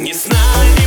не знаю.